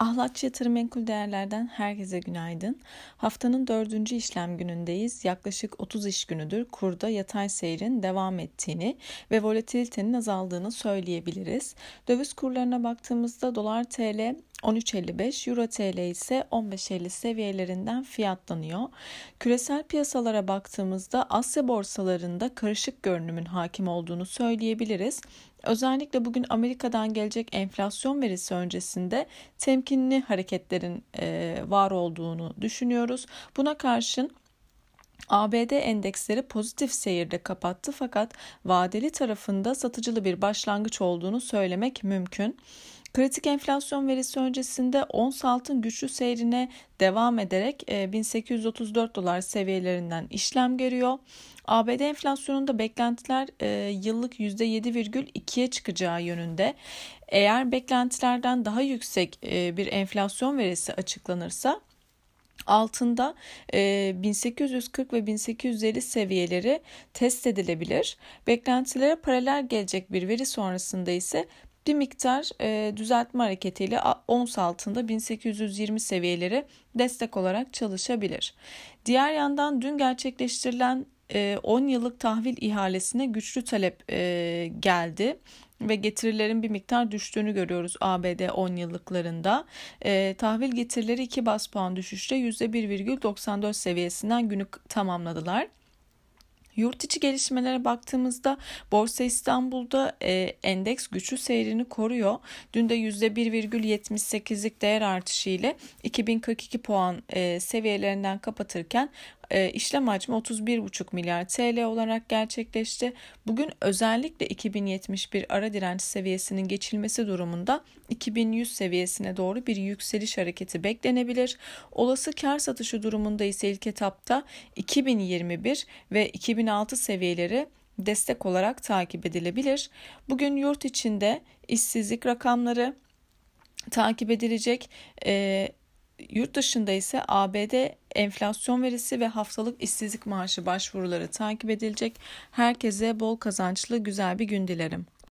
Ahlatçı Yatırım Menkul Değerler'den herkese günaydın. Haftanın dördüncü işlem günündeyiz. Yaklaşık 30 iş günüdür kurda yatay seyrin devam ettiğini ve volatilitenin azaldığını söyleyebiliriz. Döviz kurlarına baktığımızda dolar TL 13.55, Euro TL ise 15.50 seviyelerinden fiyatlanıyor. Küresel piyasalara baktığımızda Asya borsalarında karışık görünümün hakim olduğunu söyleyebiliriz. Özellikle bugün Amerika'dan gelecek enflasyon verisi öncesinde temkinli hareketlerin e, var olduğunu düşünüyoruz. Buna karşın ABD endeksleri pozitif seyirde kapattı fakat vadeli tarafında satıcılı bir başlangıç olduğunu söylemek mümkün. Kritik enflasyon verisi öncesinde ons altın güçlü seyrine devam ederek 1834 e, dolar seviyelerinden işlem görüyor. ABD enflasyonunda beklentiler e, yıllık %7,2'ye çıkacağı yönünde. Eğer beklentilerden daha yüksek e, bir enflasyon verisi açıklanırsa altında 1840 ve 1850 seviyeleri test edilebilir. Beklentilere paralel gelecek bir veri sonrasında ise bir miktar e, düzeltme hareketiyle ons altında 1820 seviyeleri destek olarak çalışabilir. Diğer yandan dün gerçekleştirilen e, 10 yıllık tahvil ihalesine güçlü talep e, geldi ve getirilerin bir miktar düştüğünü görüyoruz ABD 10 yıllıklarında. E, tahvil getirileri 2 bas puan düşüşle %1,94 seviyesinden günü tamamladılar. Yurt içi gelişmelere baktığımızda Borsa İstanbul'da e, endeks güçlü seyrini koruyor. Dün de %1,78'lik değer artışı ile 2042 puan e, seviyelerinden kapatırken e, işlem hacmi 31,5 milyar TL olarak gerçekleşti. Bugün özellikle 2071 ara direnç seviyesinin geçilmesi durumunda 2100 seviyesine doğru bir yükseliş hareketi beklenebilir. Olası kar satışı durumunda ise ilk etapta 2021 ve 2006 seviyeleri destek olarak takip edilebilir. Bugün yurt içinde işsizlik rakamları takip edilecek. E, Yurt dışında ise ABD enflasyon verisi ve haftalık işsizlik maaşı başvuruları takip edilecek. Herkese bol kazançlı güzel bir gün dilerim.